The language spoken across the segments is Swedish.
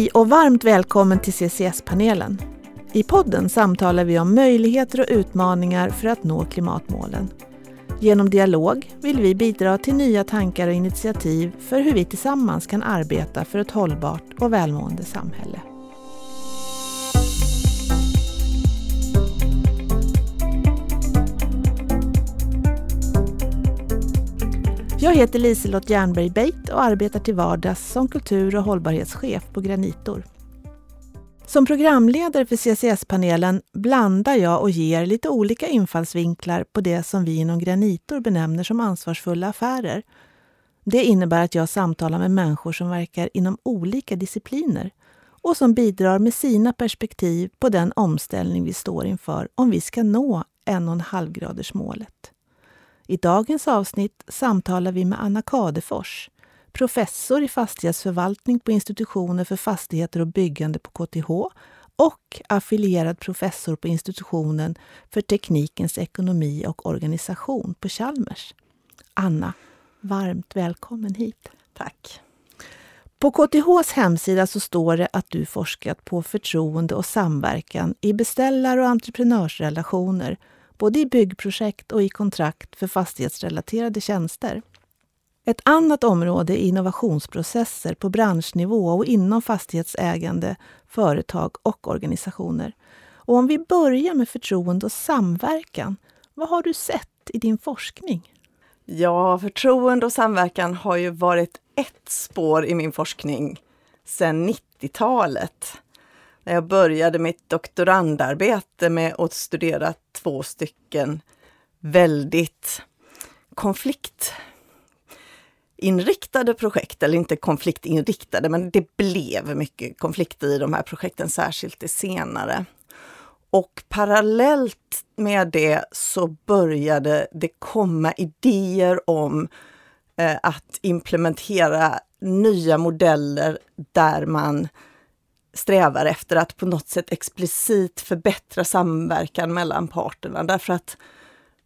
Hej och varmt välkommen till CCS-panelen. I podden samtalar vi om möjligheter och utmaningar för att nå klimatmålen. Genom dialog vill vi bidra till nya tankar och initiativ för hur vi tillsammans kan arbeta för ett hållbart och välmående samhälle. Jag heter Liselott Jernberg Beit och arbetar till vardags som kultur och hållbarhetschef på Granitor. Som programledare för CCS-panelen blandar jag och ger lite olika infallsvinklar på det som vi inom Granitor benämner som ansvarsfulla affärer. Det innebär att jag samtalar med människor som verkar inom olika discipliner och som bidrar med sina perspektiv på den omställning vi står inför om vi ska nå 1,5-gradersmålet. I dagens avsnitt samtalar vi med Anna Kadefors, professor i fastighetsförvaltning på institutionen för fastigheter och byggande på KTH och affilierad professor på institutionen för teknikens ekonomi och organisation på Chalmers. Anna, varmt välkommen hit. Tack. På KTHs hemsida så står det att du forskat på förtroende och samverkan i beställar och entreprenörsrelationer både i byggprojekt och i kontrakt för fastighetsrelaterade tjänster. Ett annat område är innovationsprocesser på branschnivå och inom fastighetsägande, företag och organisationer. Och om vi börjar med förtroende och samverkan, vad har du sett i din forskning? Ja, förtroende och samverkan har ju varit ett spår i min forskning sedan 90-talet när jag började mitt doktorandarbete med att studera två stycken väldigt konfliktinriktade projekt, eller inte konfliktinriktade, men det blev mycket konflikt i de här projekten, särskilt det senare. Och parallellt med det så började det komma idéer om eh, att implementera nya modeller där man strävar efter att på något sätt explicit förbättra samverkan mellan parterna. Därför att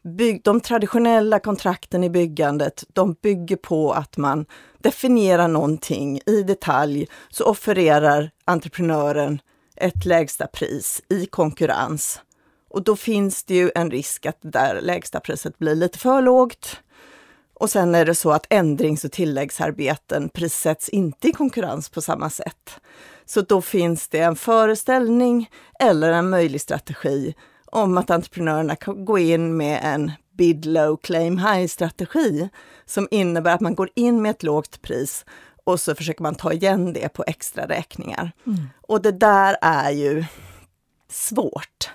bygg, de traditionella kontrakten i byggandet, de bygger på att man definierar någonting i detalj, så offererar entreprenören ett lägsta pris i konkurrens. Och då finns det ju en risk att det där lägsta priset blir lite för lågt. Och sen är det så att ändrings och tilläggsarbeten prissätts inte i konkurrens på samma sätt. Så då finns det en föreställning eller en möjlig strategi om att entreprenörerna kan gå in med en bid low, claim high strategi som innebär att man går in med ett lågt pris och så försöker man ta igen det på extra räkningar. Mm. Och det där är ju svårt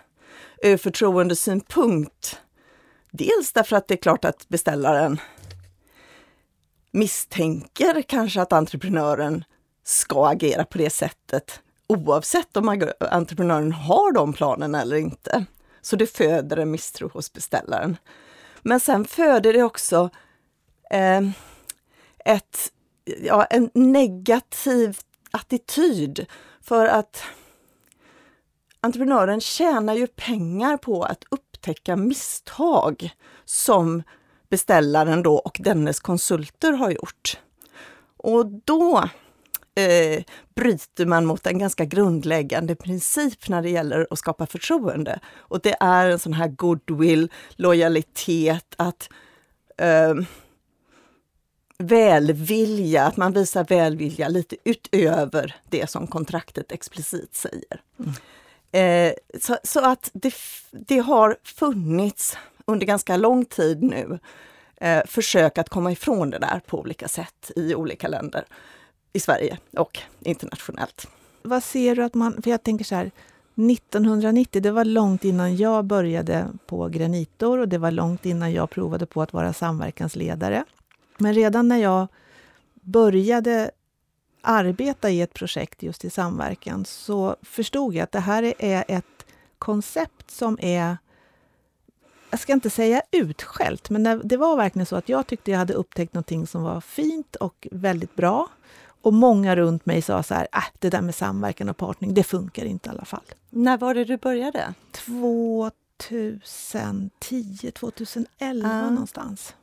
ur förtroendesynpunkt. Dels därför att det är klart att beställaren misstänker kanske att entreprenören ska agera på det sättet oavsett om entreprenören har de planerna eller inte. Så det föder en misstro hos beställaren. Men sen föder det också eh, ett, ja, en negativ attityd för att entreprenören tjänar ju pengar på att upptäcka misstag som beställaren då och dennes konsulter har gjort. Och då eh, bryter man mot en ganska grundläggande princip när det gäller att skapa förtroende. Och det är en sån här goodwill, lojalitet, att eh, välvilja, att man visar välvilja lite utöver det som kontraktet explicit säger. Mm. Eh, så, så, att det, det har funnits under ganska lång tid nu eh, försök att komma ifrån det där på olika sätt i olika länder i Sverige och internationellt. Vad ser du att man, för jag tänker så här, 1990, det var långt innan jag började på Granitor och det var långt innan jag provade på att vara samverkansledare. Men redan när jag började arbeta i ett projekt just i samverkan så förstod jag att det här är ett koncept som är jag ska inte säga utskällt, men det var verkligen så att jag tyckte jag hade upptäckt någonting som var fint och väldigt bra. Och många runt mig sa så här, äh, det där med samverkan och partning, det funkar inte i alla fall. När var det du började? 2010, 2011 ah. någonstans.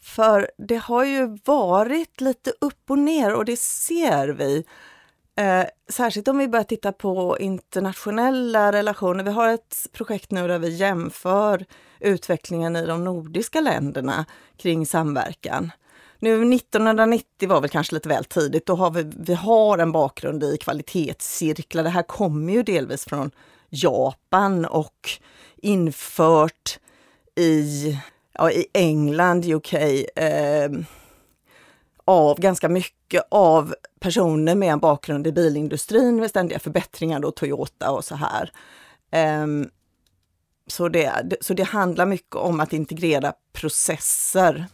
För det har ju varit lite upp och ner och det ser vi. Eh, särskilt om vi börjar titta på internationella relationer. Vi har ett projekt nu där vi jämför utvecklingen i de nordiska länderna kring samverkan. Nu 1990 var väl kanske lite väl tidigt. Då har vi, vi har en bakgrund i kvalitetscirklar. Det här kommer ju delvis från Japan och infört i, ja, i England, UK, eh, av ganska mycket av personer med en bakgrund i bilindustrin med ständiga förbättringar, då Toyota och så här. Um, så, det, så det handlar mycket om att integrera processer.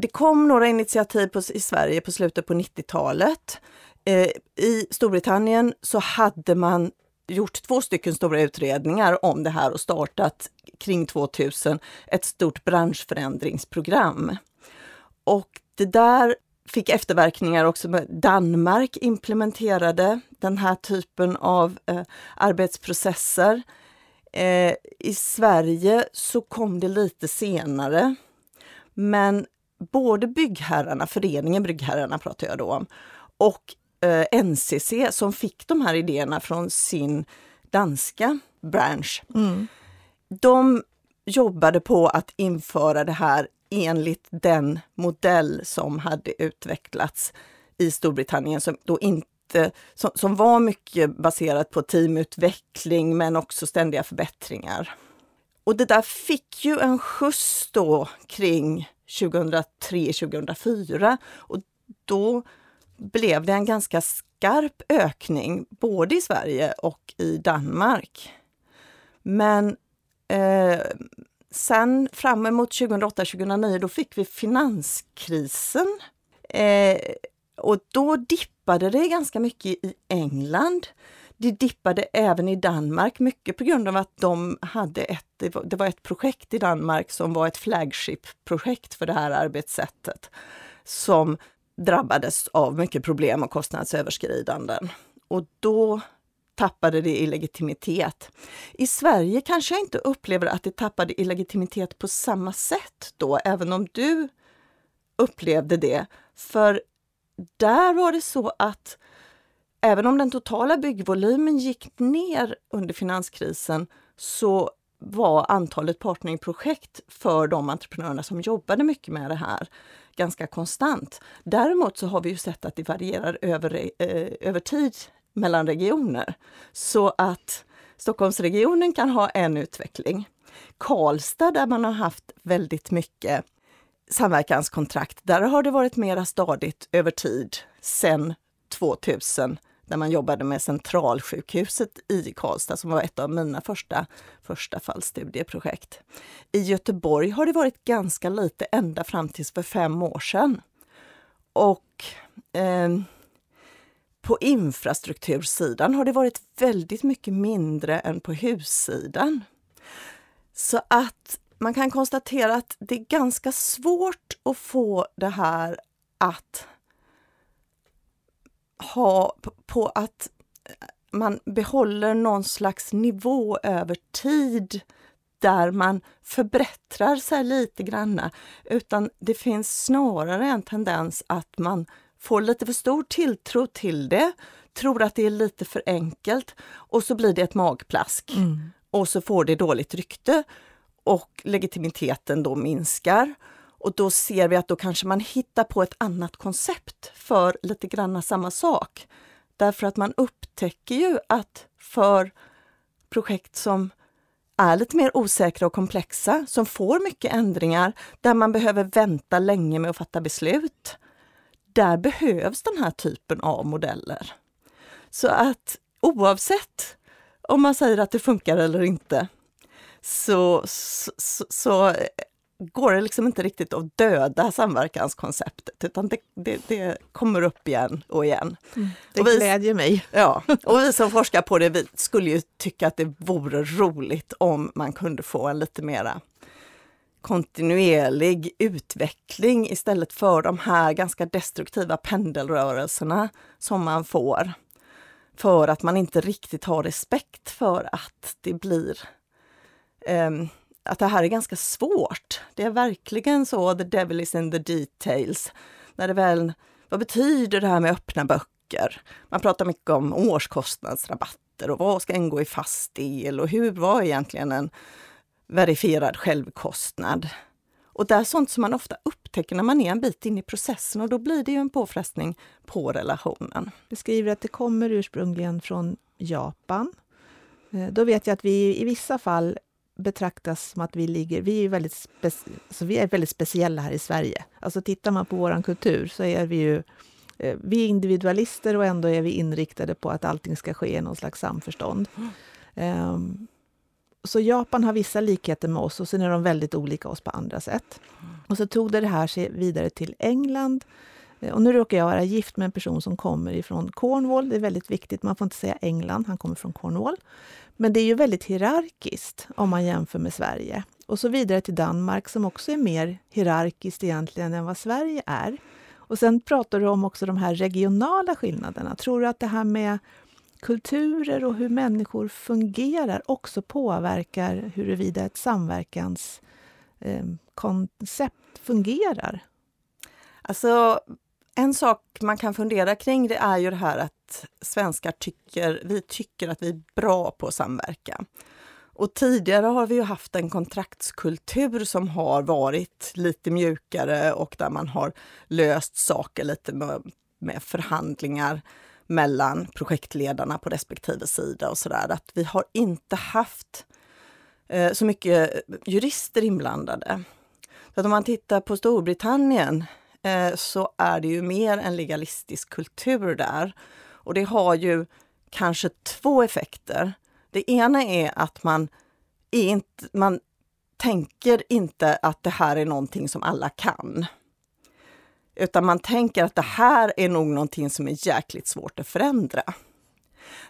Det kom några initiativ på, i Sverige på slutet på 90-talet. Eh, I Storbritannien så hade man gjort två stycken stora utredningar om det här och startat kring 2000 ett stort branschförändringsprogram. Och det där fick efterverkningar också. Danmark implementerade den här typen av eh, arbetsprocesser. Eh, I Sverige så kom det lite senare. Men både byggherrarna, föreningen Byggherrarna pratar jag då om, och eh, NCC som fick de här idéerna från sin danska bransch. Mm. De jobbade på att införa det här enligt den modell som hade utvecklats i Storbritannien som då inte som, som var mycket baserat på teamutveckling men också ständiga förbättringar. Och det där fick ju en skjuts då kring 2003-2004 och då blev det en ganska skarp ökning både i Sverige och i Danmark. Men eh, sen fram emot 2008-2009 då fick vi finanskrisen. Eh, och då dippade det ganska mycket i England. Det dippade även i Danmark, mycket på grund av att de hade ett, det var ett projekt i Danmark som var ett flagship-projekt för det här arbetssättet som drabbades av mycket problem och kostnadsöverskridanden. Och då tappade det i legitimitet. I Sverige kanske jag inte upplever att det tappade i legitimitet på samma sätt då, även om du upplevde det. För där var det så att även om den totala byggvolymen gick ner under finanskrisen så var antalet partneringprojekt för de entreprenörerna som jobbade mycket med det här ganska konstant. Däremot så har vi ju sett att det varierar över, eh, över tid mellan regioner. Så att Stockholmsregionen kan ha en utveckling. Karlstad där man har haft väldigt mycket samverkanskontrakt, där har det varit mera stadigt över tid sedan 2000 när man jobbade med Centralsjukhuset i Karlstad som var ett av mina första, första fallstudieprojekt. I Göteborg har det varit ganska lite ända fram tills för fem år sedan. Och eh, på infrastruktursidan har det varit väldigt mycket mindre än på hussidan. Så att man kan konstatera att det är ganska svårt att få det här att ha på att man behåller någon slags nivå över tid där man förbättrar sig lite granna, utan det finns snarare en tendens att man får lite för stor tilltro till det, tror att det är lite för enkelt och så blir det ett magplask. Mm. Och så får det dåligt rykte och legitimiteten då minskar. Och då ser vi att då kanske man hittar på ett annat koncept för lite grann samma sak. Därför att man upptäcker ju att för projekt som är lite mer osäkra och komplexa, som får mycket ändringar, där man behöver vänta länge med att fatta beslut, där behövs den här typen av modeller. Så att oavsett om man säger att det funkar eller inte, så, så, så går det liksom inte riktigt att döda samverkanskonceptet, utan det, det, det kommer upp igen och igen. Mm, det vi, glädjer mig. Ja, och vi som forskar på det, vi skulle ju tycka att det vore roligt om man kunde få en lite mera kontinuerlig utveckling istället för de här ganska destruktiva pendelrörelserna som man får. För att man inte riktigt har respekt för att det blir um, att det här är ganska svårt. Det är verkligen så, the devil is in the details. När det väl, vad betyder det här med öppna böcker? Man pratar mycket om årskostnadsrabatter och vad ska ingå i fast del och hur var egentligen en verifierad självkostnad? Och det är sånt som man ofta upptäcker när man är en bit in i processen och då blir det ju en påfrestning på relationen. Du skriver att det kommer ursprungligen från Japan. Eh, då vet jag att vi i vissa fall betraktas som att vi ligger... Vi är väldigt, alltså vi är väldigt speciella här i Sverige. Alltså tittar man på vår kultur så är vi ju... Eh, vi är individualister och ändå är vi inriktade på att allting ska ske i någon slags samförstånd. Um, så Japan har vissa likheter med oss och sen är de väldigt olika oss på andra sätt. Och så tog det, det här sig vidare till England. Eh, och nu råkar jag vara gift med en person som kommer ifrån Cornwall. Det är väldigt viktigt, man får inte säga England, han kommer från Cornwall. Men det är ju väldigt hierarkiskt om man jämför med Sverige. Och så vidare till Danmark som också är mer hierarkiskt egentligen än vad Sverige är. Och sen pratar du om också de här regionala skillnaderna. Tror du att det här med kulturer och hur människor fungerar också påverkar huruvida ett samverkanskoncept eh, fungerar? Alltså, en sak man kan fundera kring det är ju det här att svenskar tycker, vi tycker att vi är bra på att samverka. Och tidigare har vi ju haft en kontraktskultur som har varit lite mjukare och där man har löst saker lite med, med förhandlingar mellan projektledarna på respektive sida och sådär. Att vi har inte haft eh, så mycket jurister inblandade. Så att om man tittar på Storbritannien Eh, så är det ju mer en legalistisk kultur där. Och det har ju kanske två effekter. Det ena är att man, är inte, man tänker inte att det här är någonting som alla kan. Utan man tänker att det här är nog någonting som är jäkligt svårt att förändra.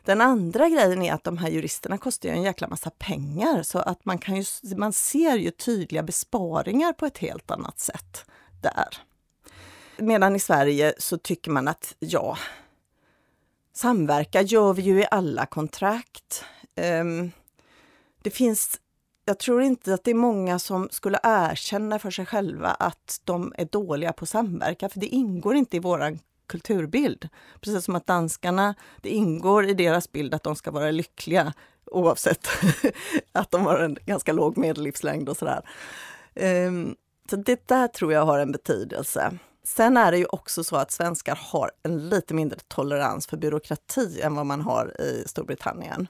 Den andra grejen är att de här juristerna kostar ju en jäkla massa pengar så att man, kan ju, man ser ju tydliga besparingar på ett helt annat sätt där. Medan i Sverige så tycker man att ja, samverka gör vi ju i alla kontrakt. Um, det finns jag tror inte att det är många som skulle erkänna för sig själva att de är dåliga på samverka, för det ingår inte i vår kulturbild. Precis som att danskarna, det ingår i deras bild att de ska vara lyckliga oavsett att de har en ganska låg medellivslängd och sådär. Um, så det där tror jag har en betydelse. Sen är det ju också så att svenskar har en lite mindre tolerans för byråkrati än vad man har i Storbritannien.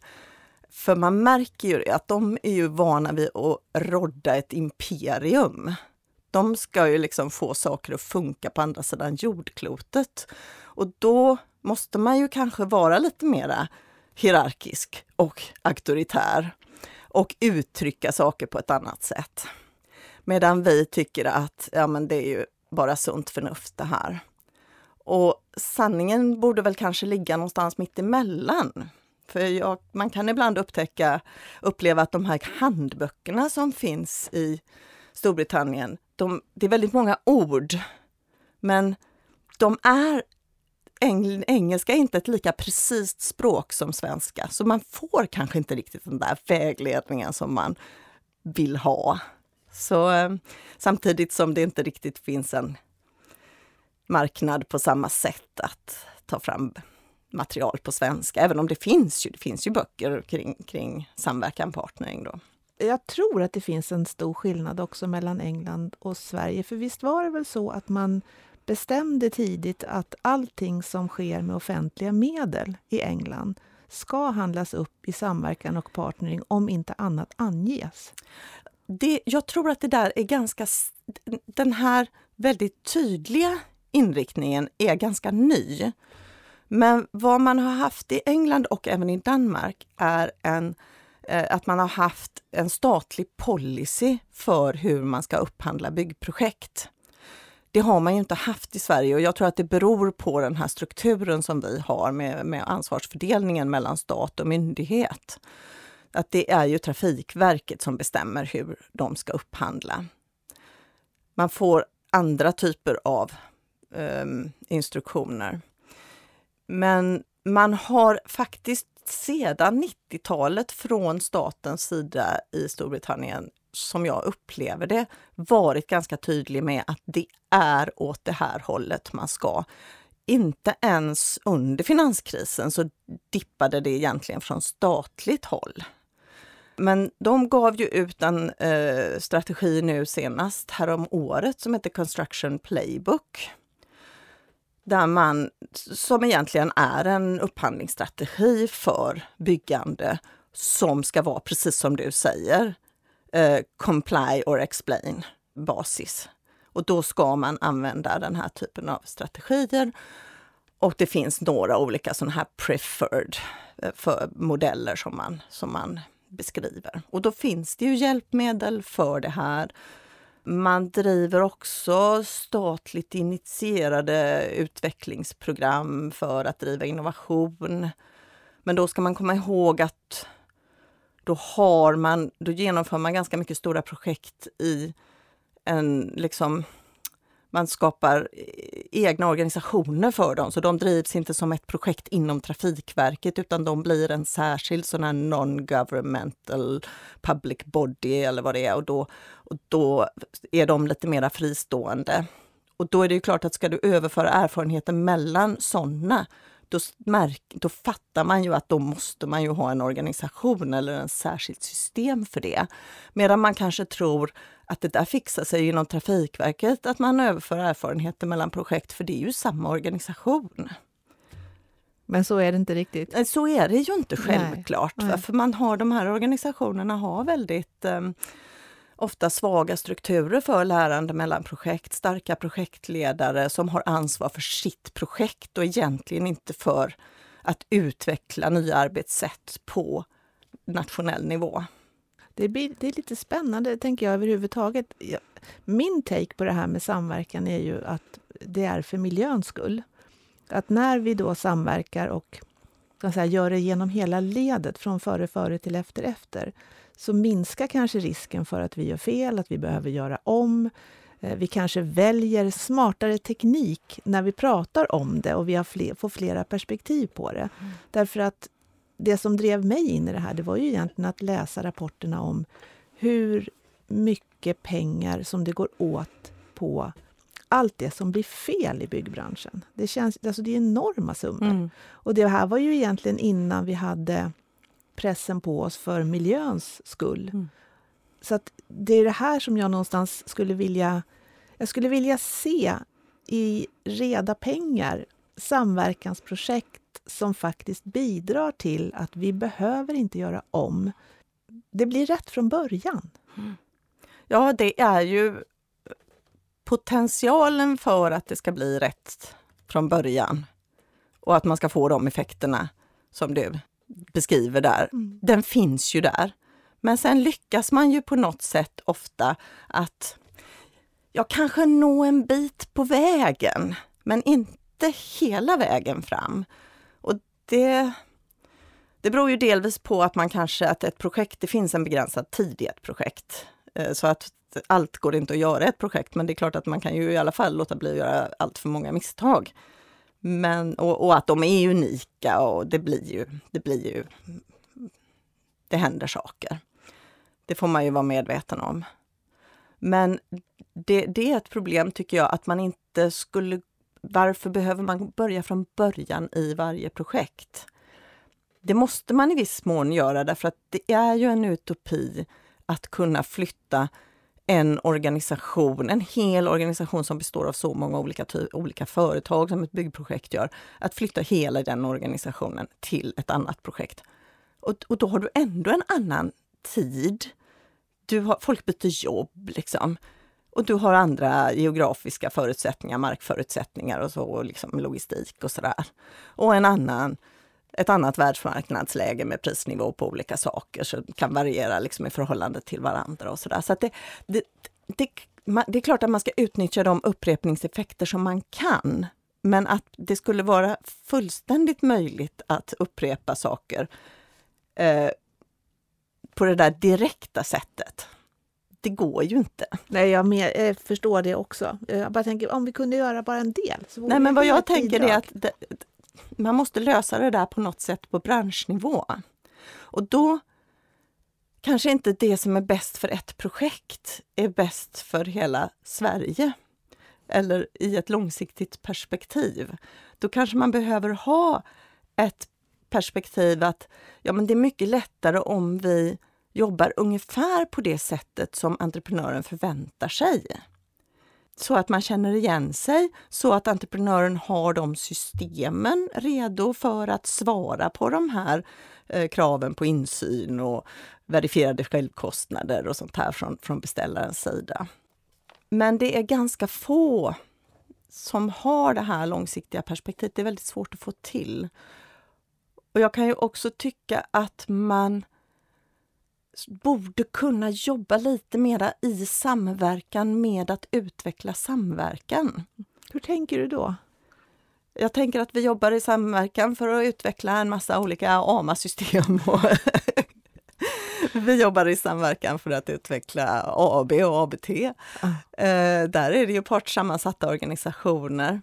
För man märker ju att de är ju vana vid att rodda ett imperium. De ska ju liksom få saker att funka på andra sidan jordklotet. Och då måste man ju kanske vara lite mera hierarkisk och auktoritär och uttrycka saker på ett annat sätt. Medan vi tycker att ja, men det är ju bara sunt förnuft det här. Och sanningen borde väl kanske ligga någonstans mitt emellan. För jag, man kan ibland upptäcka, uppleva att de här handböckerna som finns i Storbritannien, de, det är väldigt många ord. Men de är Eng, engelska är inte ett lika precis språk som svenska, så man får kanske inte riktigt den där vägledningen som man vill ha. Så eh, samtidigt som det inte riktigt finns en marknad på samma sätt att ta fram material på svenska, även om det finns ju, det finns ju böcker kring, kring samverkan, partnering. Då. Jag tror att det finns en stor skillnad också mellan England och Sverige, för visst var det väl så att man bestämde tidigt att allting som sker med offentliga medel i England ska handlas upp i samverkan och partnering om inte annat anges. Det, jag tror att det där är ganska... Den här väldigt tydliga inriktningen är ganska ny. Men vad man har haft i England och även i Danmark är en, eh, att man har haft en statlig policy för hur man ska upphandla byggprojekt. Det har man ju inte haft i Sverige och jag tror att det beror på den här strukturen som vi har med, med ansvarsfördelningen mellan stat och myndighet. Att det är ju Trafikverket som bestämmer hur de ska upphandla. Man får andra typer av eh, instruktioner. Men man har faktiskt sedan 90-talet från statens sida i Storbritannien, som jag upplever det, varit ganska tydlig med att det är åt det här hållet man ska. inte ens under finanskrisen så dippade det egentligen från statligt håll. Men de gav ju ut en eh, strategi nu senast härom året som heter Construction Playbook. Där man, som egentligen är en upphandlingsstrategi för byggande som ska vara precis som du säger, eh, comply or explain basis. Och då ska man använda den här typen av strategier. Och det finns några olika sådana här preferred eh, för modeller som man, som man beskriver. Och då finns det ju hjälpmedel för det här. Man driver också statligt initierade utvecklingsprogram för att driva innovation. Men då ska man komma ihåg att då, har man, då genomför man ganska mycket stora projekt i en liksom man skapar eh, egna organisationer för dem, så de drivs inte som ett projekt inom Trafikverket utan de blir en särskild sån här non-governmental public body eller vad det är och då, och då är de lite mera fristående. Och då är det ju klart att ska du överföra erfarenheter mellan sådana då, märk, då fattar man ju att då måste man ju ha en organisation eller en särskilt system för det. Medan man kanske tror att det där fixar sig inom Trafikverket, att man överför erfarenheter mellan projekt, för det är ju samma organisation. Men så är det inte riktigt? Så är det ju inte självklart. Nej, nej. För man har de här organisationerna har väldigt um, ofta svaga strukturer för lärande mellan projekt, starka projektledare som har ansvar för sitt projekt och egentligen inte för att utveckla nya arbetssätt på nationell nivå. Det, blir, det är lite spännande, tänker jag överhuvudtaget. Min take på det här med samverkan är ju att det är för miljöns skull. Att när vi då samverkar och kan säga, gör det genom hela ledet, från före före till efter efter, så minskar kanske risken för att vi gör fel, att vi behöver göra om. Eh, vi kanske väljer smartare teknik när vi pratar om det och vi har fler, får flera perspektiv på det. Mm. Därför att det som drev mig in i det här, det var ju egentligen att läsa rapporterna om hur mycket pengar som det går åt på allt det som blir fel i byggbranschen. Det, känns, alltså det är enorma summor. Mm. Och det här var ju egentligen innan vi hade pressen på oss för miljöns skull. Mm. Så att det är det här som jag någonstans skulle vilja... Jag skulle vilja se i reda pengar samverkansprojekt som faktiskt bidrar till att vi behöver inte göra om. Det blir rätt från början. Mm. Ja, det är ju potentialen för att det ska bli rätt från början och att man ska få de effekterna som du beskriver där, mm. den finns ju där. Men sen lyckas man ju på något sätt ofta att ja, kanske nå en bit på vägen, men inte hela vägen fram. Det, det beror ju delvis på att man kanske, att ett projekt, det finns en begränsad tid i ett projekt. Eh, så att allt går inte att göra i ett projekt, men det är klart att man kan ju i alla fall låta bli att göra allt för många misstag. Men, och, och, att de är unika och det blir ju, det blir ju, det händer saker. Det får man ju vara medveten om. Men det, det är ett problem tycker jag att man inte skulle, varför behöver man börja från början i varje projekt? Det måste man i viss mån göra därför att det är ju en utopi att kunna flytta en organisation, en hel organisation som består av så många olika, olika företag som ett byggprojekt gör, att flytta hela den organisationen till ett annat projekt. Och, och då har du ändå en annan tid. Du har, folk byter jobb liksom. Och du har andra geografiska förutsättningar, markförutsättningar och så, och liksom logistik och sådär. Och en annan ett annat världsmarknadsläge med prisnivå på olika saker som kan variera liksom i förhållande till varandra och sådär. Så, det, det, det, det är klart att man ska utnyttja de upprepningseffekter som man kan. Men att det skulle vara fullständigt möjligt att upprepa saker eh, på det där direkta sättet. Det går ju inte. Nej, jag med, eh, förstår det också. Jag bara tänker, om vi kunde göra bara en del. Nej, men vad jag tänker bidrag. är att det, man måste lösa det där på något sätt på branschnivå. Och då kanske inte det som är bäst för ett projekt är bäst för hela Sverige. eller i ett långsiktigt perspektiv, då kanske man behöver ha ett perspektiv att ja, men det är mycket lättare om vi jobbar ungefär på det sättet som entreprenören förväntar sig. Så att man känner igen sig, så att entreprenören har de systemen redo för att svara på de här eh, kraven på insyn och verifierade självkostnader och sånt här från, från beställarens sida. Men det är ganska få som har det här långsiktiga perspektivet. Det är väldigt svårt att få till. Och jag kan ju också tycka att man borde kunna jobba lite mera i samverkan med att utveckla samverkan. Hur tänker du då? Jag tänker att vi jobbar i samverkan för att utveckla en massa olika AMA-system. vi jobbar i samverkan för att utveckla AB och ABT. Ah. Eh, där är det ju partssammansatta organisationer.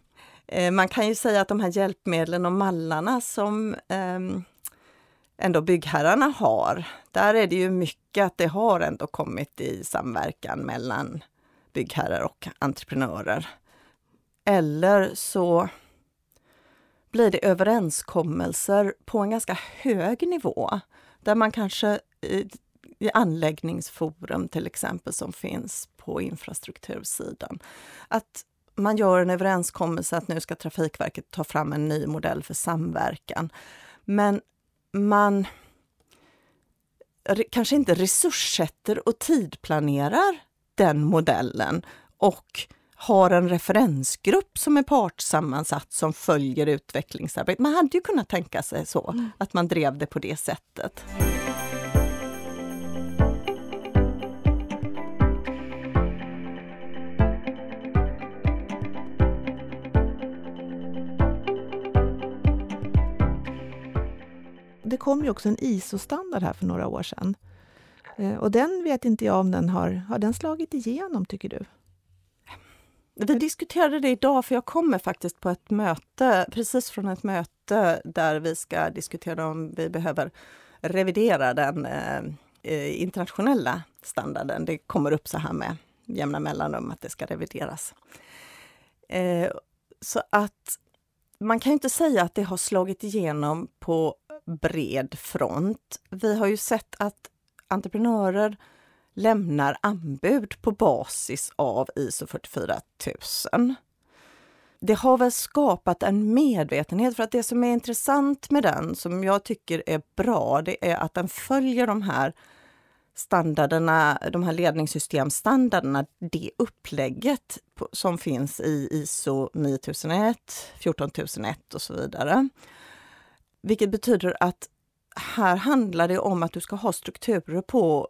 Eh, man kan ju säga att de här hjälpmedlen och mallarna som eh, ändå byggherrarna har, där är det ju mycket att det har ändå kommit i samverkan mellan byggherrar och entreprenörer. Eller så blir det överenskommelser på en ganska hög nivå, där man kanske i, i anläggningsforum till exempel som finns på infrastruktursidan, att man gör en överenskommelse att nu ska Trafikverket ta fram en ny modell för samverkan. Men man kanske inte resurssätter och tidplanerar den modellen och har en referensgrupp som är partssammansatt som följer utvecklingsarbetet. Man hade ju kunnat tänka sig så, mm. att man drev det på det sättet. Det kom ju också en ISO-standard här för några år sedan. Eh, och den vet inte jag om den har, har den slagit igenom, tycker du? Vi diskuterade det idag, för jag kommer faktiskt på ett möte, precis från ett möte där vi ska diskutera om vi behöver revidera den eh, eh internationella standarden. Det kommer upp så här med jämna mellanrum att det ska revideras. Eh, så att man kan inte säga att det har slagit igenom på bred front. Vi har ju sett att entreprenörer lämnar anbud på basis av ISO 44000. Det har väl skapat en medvetenhet, för att det som är intressant med den, som jag tycker är bra, det är att den följer de här standarderna, de här ledningssystemstandarderna, det upplägget som finns i ISO 9001, 14001 och så vidare. Vilket betyder att här handlar det om att du ska ha strukturer på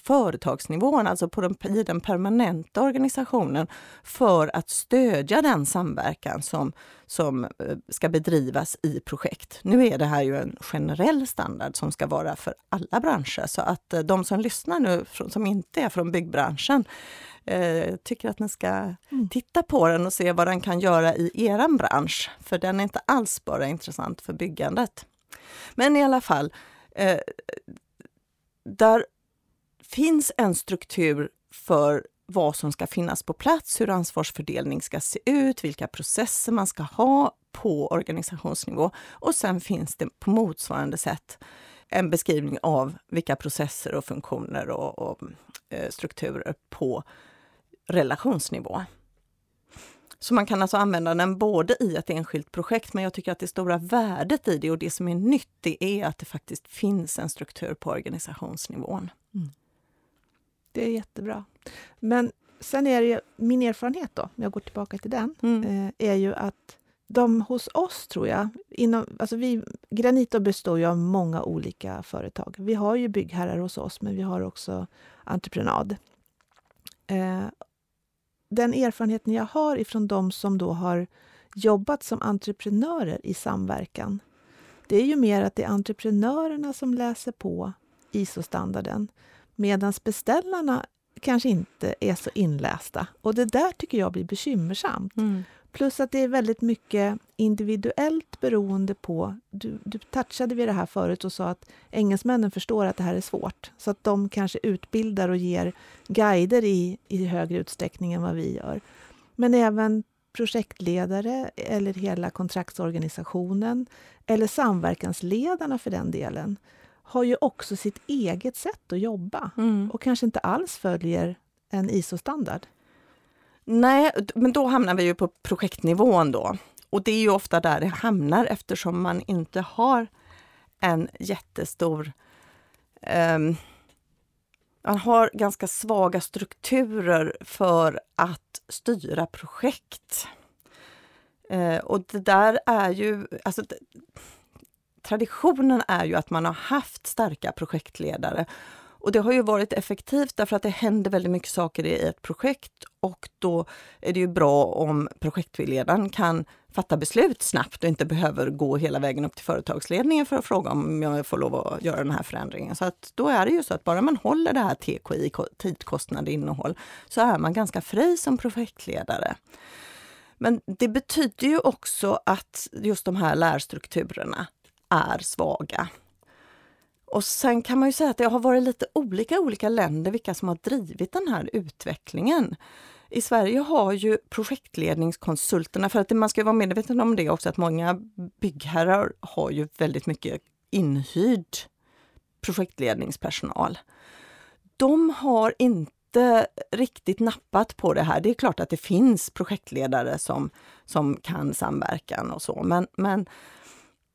företagsnivån, alltså på den, i den permanenta organisationen, för att stödja den samverkan som, som eh, ska bedrivas i projekt. Nu är det här ju en generell standard som ska vara för alla branscher, så att eh, de som lyssnar nu, som inte är från byggbranschen, eh, tycker att ni ska mm. titta på den och se vad den kan göra i er bransch, för den är inte alls bara intressant för byggandet. Men i alla fall, eh, där finns en struktur för vad som ska finnas på plats, hur ansvarsfördelning ska se ut, vilka processer man ska ha på organisationsnivå. Och sen finns det på motsvarande sätt en beskrivning av vilka processer och funktioner och, och eh, strukturer på relationsnivå. Så man kan alltså använda den både i ett enskilt projekt, men jag tycker att det stora värdet i det och det som är nytt, det är att det faktiskt finns en struktur på organisationsnivån. Mm. Det är jättebra. Men sen är det min erfarenhet då, om jag går tillbaka till den, mm. Eh, är ju att de hos oss, tror jag, inom, alltså vi, Granito består ju av många olika företag. Vi har ju byggherrar hos oss, men vi har också entreprenad. Eh, den erfarenheten jag har ifrån de som då har jobbat som entreprenörer i samverkan, det är ju mer att det är entreprenörerna som läser på ISO-standarden, medan beställarna kanske inte är så inlästa. Och det där tycker jag blir bekymmersamt. Mm. Plus att det är väldigt mycket individuellt beroende på... Du, du touchade vid det här förut och sa att engelsmännen förstår att det här är svårt. Så att de kanske utbildar och ger guider i, i högre utsträckning än vad vi gör. Men även projektledare eller hela kontraktsorganisationen eller samverkansledarna för den delen har ju också sitt eget sätt att jobba mm. och kanske inte alls följer en ISO-standard. Nej, men då hamnar vi ju på projektnivån då. Och det är ju ofta där det hamnar eftersom man inte har en jättestor um, man har ganska svaga strukturer för att styra projekt. Eh, och det där är ju, alltså, traditionen är ju att man har haft starka projektledare. Och det har ju varit effektivt därför att det händer väldigt mycket saker i ett projekt och då är det ju bra om projektledaren kan fatta beslut snabbt och inte behöver gå hela vägen upp till företagsledningen för att fråga om jag får lov att göra den här förändringen. Så att då är det ju så att bara man håller det här TKI, tid, kostnad, innehåll, så är man ganska fri som projektledare. Men det betyder ju också att just de här lärstrukturerna är svaga. Och sen kan man ju säga att det har varit lite olika i olika länder vilka som har drivit den här utvecklingen. I Sverige har ju projektledningskonsulterna, för att man ska vara medveten om det också, att många byggherrar har ju väldigt mycket inhyrd projektledningspersonal. De har inte riktigt nappat på det här. Det är klart att det finns projektledare som, som kan samverkan och så, men, men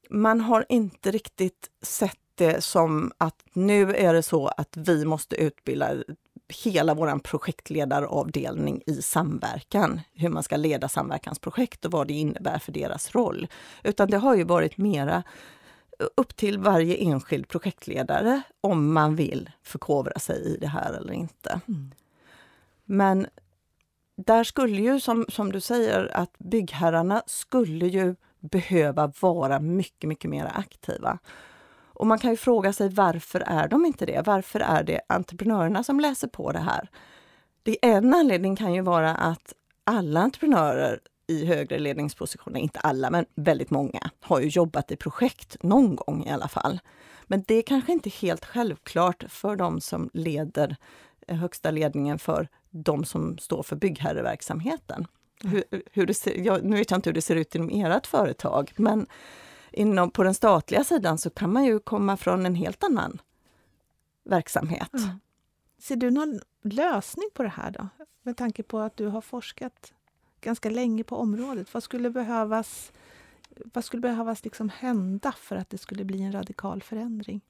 man har inte riktigt sett det som att nu är det så att vi måste utbilda hela vår projektledaravdelning i samverkan, hur man ska leda samverkansprojekt och vad det innebär för deras roll. Utan det har ju varit mera upp till varje enskild projektledare om man vill förkovra sig i det här eller inte. Mm. Men där skulle ju, som, som du säger, att byggherrarna skulle ju behöva vara mycket, mycket mer aktiva. Och man kan ju fråga sig varför är de inte det? Varför är det entreprenörerna som läser på det här? Det en anledning kan ju vara att alla entreprenörer i högre ledningspositioner, inte alla, men väldigt många, har ju jobbat i projekt någon gång i alla fall. Men det är kanske inte helt självklart för de som leder eh, högsta ledningen för de som står för byggherreverksamheten. Hur, hur det ser, jag, nu vet jag inte hur det ser ut inom ert företag, men inom, på den statliga sidan så kan man ju komma från en helt annan verksamhet. Mm. Ser du någon lösning på det här då? Med tanke på att du har forskat ganska länge på området. Vad skulle behövas, vad skulle behövas liksom hända för att det skulle bli en radikal förändring?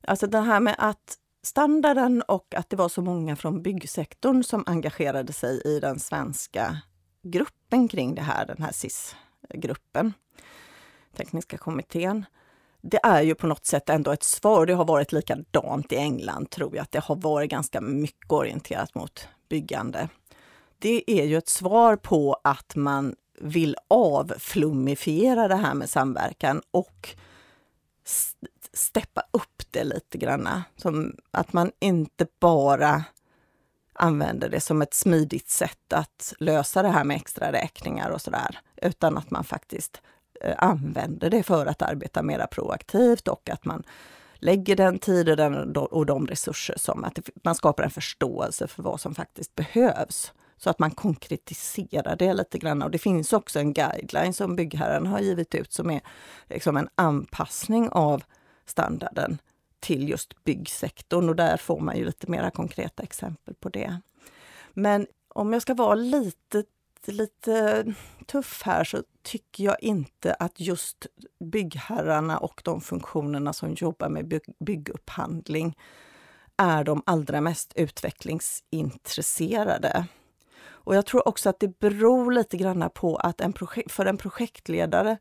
Alltså det här med att standarden och att det var så många från byggsektorn som engagerade sig i den svenska gruppen kring det här, den här SIS-gruppen tekniska kommittén. Det är ju på något sätt ändå ett svar. Det har varit likadant i England tror jag, att det har varit ganska mycket orienterat mot byggande. Det är ju ett svar på att man vill avflummifiera det här med samverkan och steppa upp det lite granna, Som att man inte bara använder det som ett smidigt sätt att lösa det här med extra räkningar och sådär, utan att man faktiskt eh, använder det för att arbeta mera proaktivt och att man lägger den tiden och de resurser som att man skapar en förståelse för vad som faktiskt behövs. Så att man konkretiserar det lite grann. Och det finns också en guideline som byggherren har givit ut som är liksom en anpassning av standarden till just byggsektorn och där får man ju lite mera konkreta exempel på det. Men om jag ska vara lite lite tuff här så tycker jag inte att just byggherrarna och de funktionerna som jobbar med bygg byggupphandling är de allra mest utvecklingsintresserade. Och jag tror också att det beror lite grann på att en för en projektledare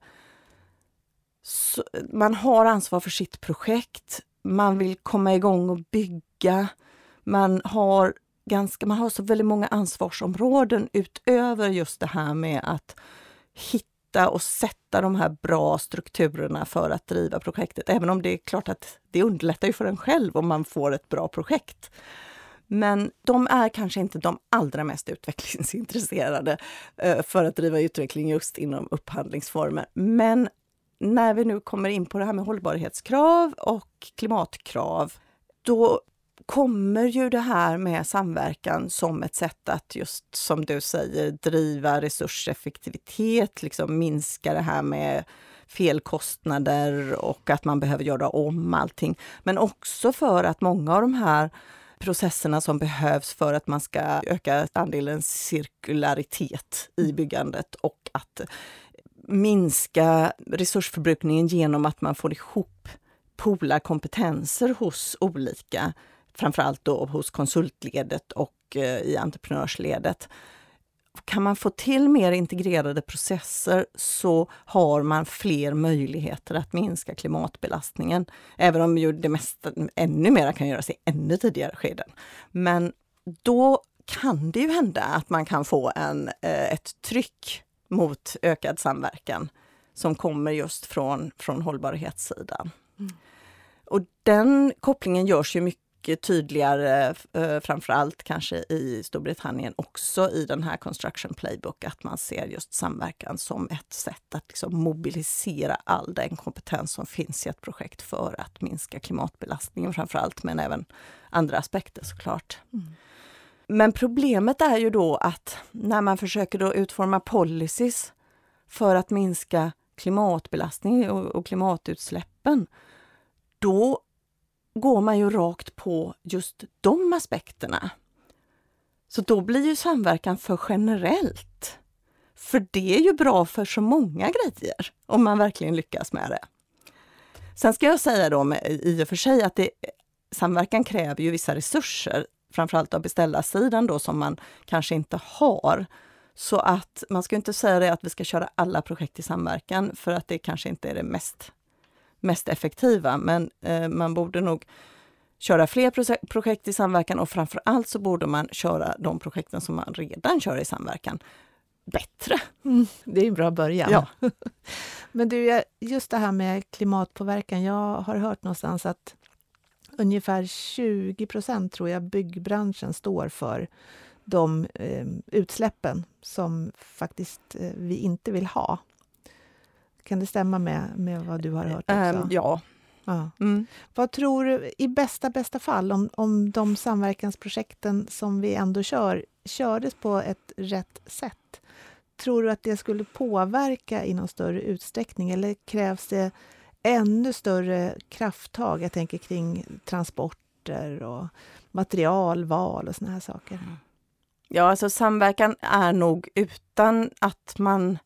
så, man har ansvar för sitt projekt, man vill komma igång och bygga, man har ganska, man har så väldigt många ansvarsområden utöver just det här med att hitta och sätta de här bra strukturerna för att driva projektet. Även om det är klart att det underlättar ju för en själv om man får ett bra projekt. Men de är kanske inte de allra mest utvecklingsintresserade eh, för att driva utveckling just inom upphandlingsformer. Men när vi nu kommer in på det här med hållbarhetskrav och klimatkrav, då kommer ju det här med samverkan som ett sätt att just som du säger driva resurseffektivitet, liksom minska det här med felkostnader och att man behöver göra om allting. Men också för att många av de här processerna som behövs för att man ska öka andelen cirkularitet i byggandet och att minska resursförbrukningen genom att man får ihop pola kompetenser hos olika, framförallt då hos konsultledet och eh, i entreprenörsledet. Kan man få till mer integrerade processer så har man fler möjligheter att minska klimatbelastningen. Även om ju det mesta ännu mer kan göras i ännu tidigare skeden. Men då kan det ju hända att man kan få en, eh, ett tryck mot ökad samverkan som kommer just från, från hållbarhetssidan. Mm. Och den kopplingen görs ju mycket tydligare, eh, framförallt kanske i Storbritannien också i den här Construction Playbook, att man ser just samverkan som ett sätt att liksom mobilisera all den kompetens som finns i ett projekt för att minska klimatbelastningen framförallt, men även andra aspekter såklart. Mm. Men problemet är ju då att när man försöker då utforma policies för att minska klimatbelastning och, och klimatutsläppen, då går man ju rakt på just de aspekterna. Så då blir ju samverkan för generellt. För det är ju bra för så många grejer, om man verkligen lyckas med det. Sen ska jag säga då med, i och för sig att det, samverkan kräver ju vissa resurser, framförallt av beställarsidan då som man kanske inte har. Så att man ska inte säga det att vi ska köra alla projekt i samverkan för att det kanske inte är det mest mest effektiva. Men eh, man borde nog köra fler projekt i samverkan och framför allt så borde man köra de projekten som man redan kör i samverkan bättre. Mm, det är en bra början. Ja. Men du, just det här med klimatpåverkan. Jag har hört någonstans att ungefär 20 procent tror jag byggbranschen står för de eh, utsläppen som faktiskt eh, vi inte vill ha. Kan det stämma med, med vad du har hört? Också? Ähm, ja. ja. Mm. Vad tror du, i bästa, bästa fall, om, om de samverkansprojekten som vi ändå kör, kördes på ett rätt sätt? Tror du att det skulle påverka i någon större utsträckning eller krävs det ännu större krafttag? Jag tänker kring transporter och materialval och såna här saker. Mm. Ja, alltså samverkan är nog utan att man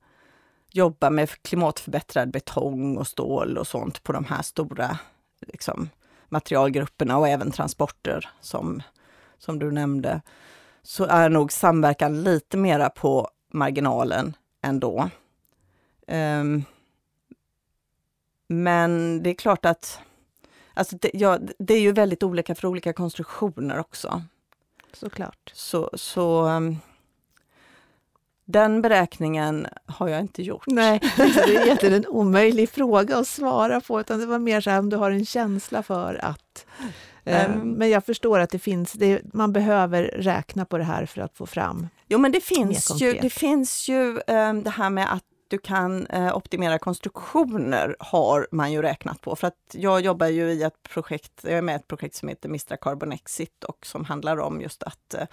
jobbar med klimatförbättrad betong och stål och sånt på de här stora liksom, materialgrupperna och även transporter som, som du nämnde, så är nog samverkan lite mera på marginalen ändå. Um, men det är klart att alltså det, ja, det är ju väldigt olika för olika konstruktioner också. Såklart. Så, så um, den beräkningen har jag inte gjort. Nej, det är egentligen en omöjlig fråga att svara på, utan det var mer så här om du har en känsla för att... Um, men jag förstår att det finns, det, man behöver räkna på det här för att få fram Jo, men det finns ju, det finns ju um, det här med att du kan eh, optimera konstruktioner har man ju räknat på. För att jag jobbar ju i ett projekt, jag är med i ett projekt som heter Mistra Carbon Exit och som handlar om just att eh,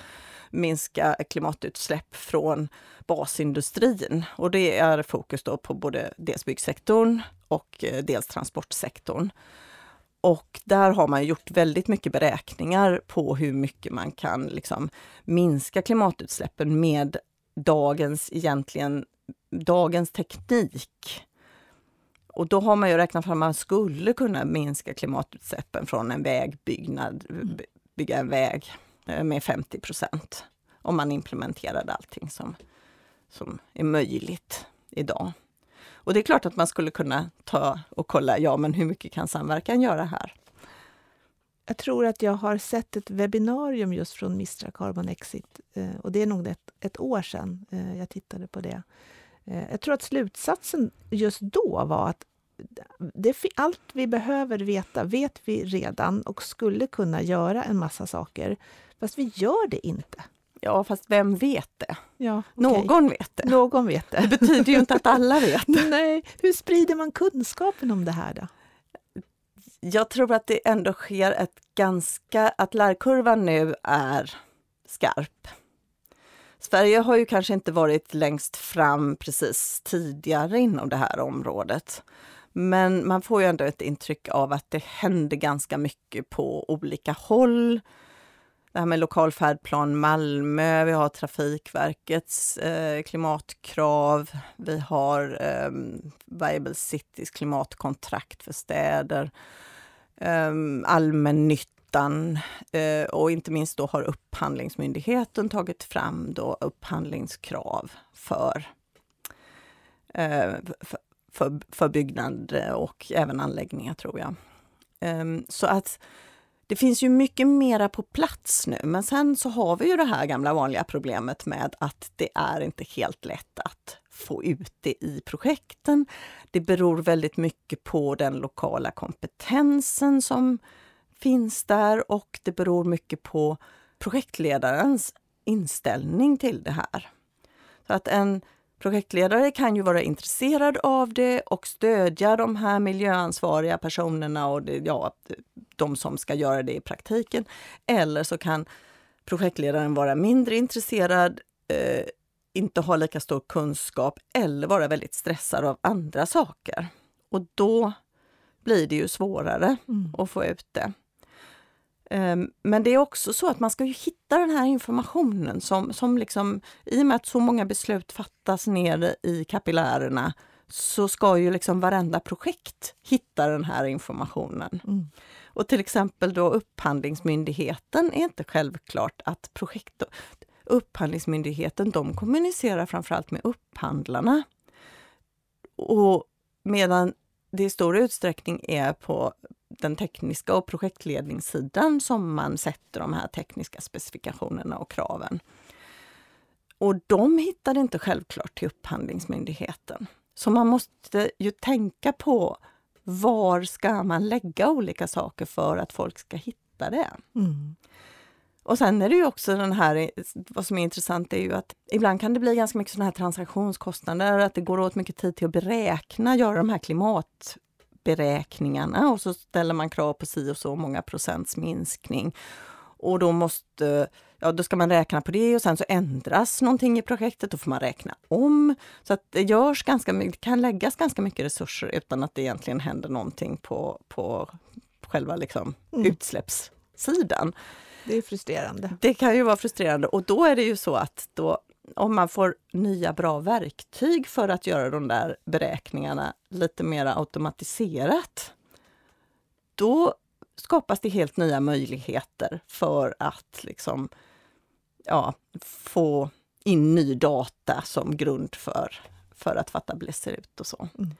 minska klimatutsläpp från basindustrin. Och det är fokus då på både dels byggsektorn och eh, dels transportsektorn. Och där har man gjort väldigt mycket beräkningar på hur mycket man kan liksom minska klimatutsläppen med dagens egentligen dagens teknik. Och då har man ju räknat fram att man skulle kunna minska klimatutsläppen från en vägbyggnad, mm. bygga en väg eh, med 50 procent. Om man implementerade allting som, som är möjligt idag. Och det är klart att man skulle kunna ta och kolla, ja men hur mycket kan samverkan göra här? Jag tror att jag har sett ett webbinarium just från Mistra Carbon Exit eh, och det är nog ett, ett år sedan eh, jag tittade på det. Eh, jag tror att slutsatsen just då var att det, allt vi behöver veta vet vi redan och skulle kunna göra en massa saker, fast vi gör det inte. Ja, fast vem vet det? Ja, okay. Någon vet det. Någon vet det. Det betyder ju inte att alla vet. Nej, hur sprider man kunskapen om det här då? jag tror att det ändå sker ett ganska, att lärkurvan nu är skarp. Sverige har ju kanske inte varit längst fram precis tidigare inom det här området. Men man får ju ändå ett intryck av att det händer ganska mycket på olika håll. Det här med lokal färdplan Malmö, vi har Trafikverkets eh, klimatkrav, vi har eh, Viable Cities klimatkontrakt för städer, eh, allmännyttan utan, eh, och inte minst då har Upphandlingsmyndigheten tagit fram då upphandlingskrav för, eh, för, för, byggnad och även anläggningar tror jag. Ehm, så att det finns ju mycket mera på plats nu, men sen så har vi ju det här gamla vanliga problemet med att det är inte helt lätt att få ut det i projekten. Det beror väldigt mycket på den lokala kompetensen som finns där och det beror mycket på projektledarens inställning till det här. Så att en Projektledare kan ju vara intresserad av det och stödja de här miljöansvariga personerna och det, ja, de som ska göra det i praktiken. Eller så kan projektledaren vara mindre intresserad, eh, inte ha lika stor kunskap eller vara väldigt stressad av andra saker. Och då blir det ju svårare mm. att få ut det. Ehm, men det är också så att man ska ju hitta den här informationen som, som liksom, i och med att så många beslut fattas nere i kapillärerna, så ska ju liksom varenda projekt hitta den här informationen. Mm. Och till exempel då Upphandlingsmyndigheten är inte självklart att projekt... Upphandlingsmyndigheten de kommunicerar framförallt med upphandlarna. Och medan det i stor utsträckning är på den tekniska och projektledningssidan som man sätter de här tekniska specifikationerna och kraven. Och de hittar inte självklart till Upphandlingsmyndigheten. Så man måste ju tänka på var ska man lägga olika saker för att folk ska hitta det. Mm. Och sen är det ju också den här, vad som är intressant är ju att ibland kan det bli ganska mycket sådana här transaktionskostnader, att det går åt mycket tid till att beräkna, göra de här klimat beräkningarna och så ställer man krav på si och så många procents minskning. Och då måste, ja då ska man räkna på det och sen så ändras någonting i projektet, då får man räkna om. Så att det görs ganska mycket, kan läggas ganska mycket resurser utan att det egentligen händer någonting på, på själva liksom mm. utsläppssidan. Det är frustrerande. Det kan ju vara frustrerande och då är det ju så att då om man får nya bra verktyg för att göra de där beräkningarna lite mer automatiserat, då skapas det helt nya möjligheter för att liksom, ja, få in ny data som grund för, för att fatta beslut och så. Mm.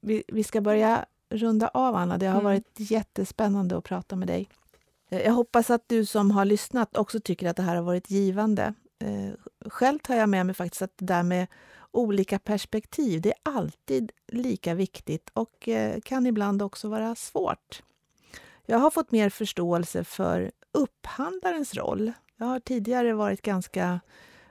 Vi, vi ska börja runda av, Anna. Det har mm. varit jättespännande att prata med dig. Jag hoppas att du som har lyssnat också tycker att det här har varit givande. Eh, själv tar jag med mig faktiskt att det där med olika perspektiv, det är alltid lika viktigt och eh, kan ibland också vara svårt. Jag har fått mer förståelse för upphandlarens roll. Jag har tidigare varit ganska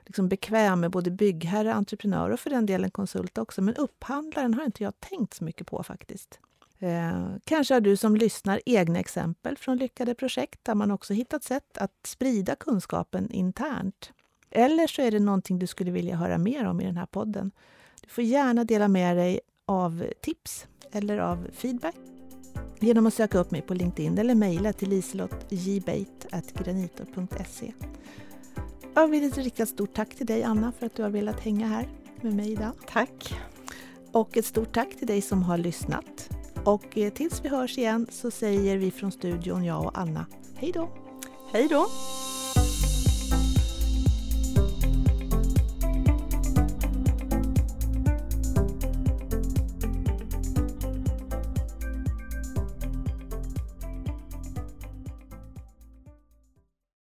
liksom bekväm med både byggherre, entreprenör och för den delen konsult också. Men upphandlaren har inte jag tänkt så mycket på faktiskt. Eh, kanske har du som lyssnar egna exempel från lyckade projekt där man också hittat sätt att sprida kunskapen internt. Eller så är det någonting du skulle vilja höra mer om i den här podden. Du får gärna dela med dig av tips eller av feedback genom att söka upp mig på LinkedIn eller mejla till liselottjbait.granitor.se. Jag vill rikta ett stort tack till dig Anna för att du har velat hänga här med mig idag. Tack! Och ett stort tack till dig som har lyssnat. Och eh, tills vi hörs igen så säger vi från studion, jag och Anna, hej då! Hej då!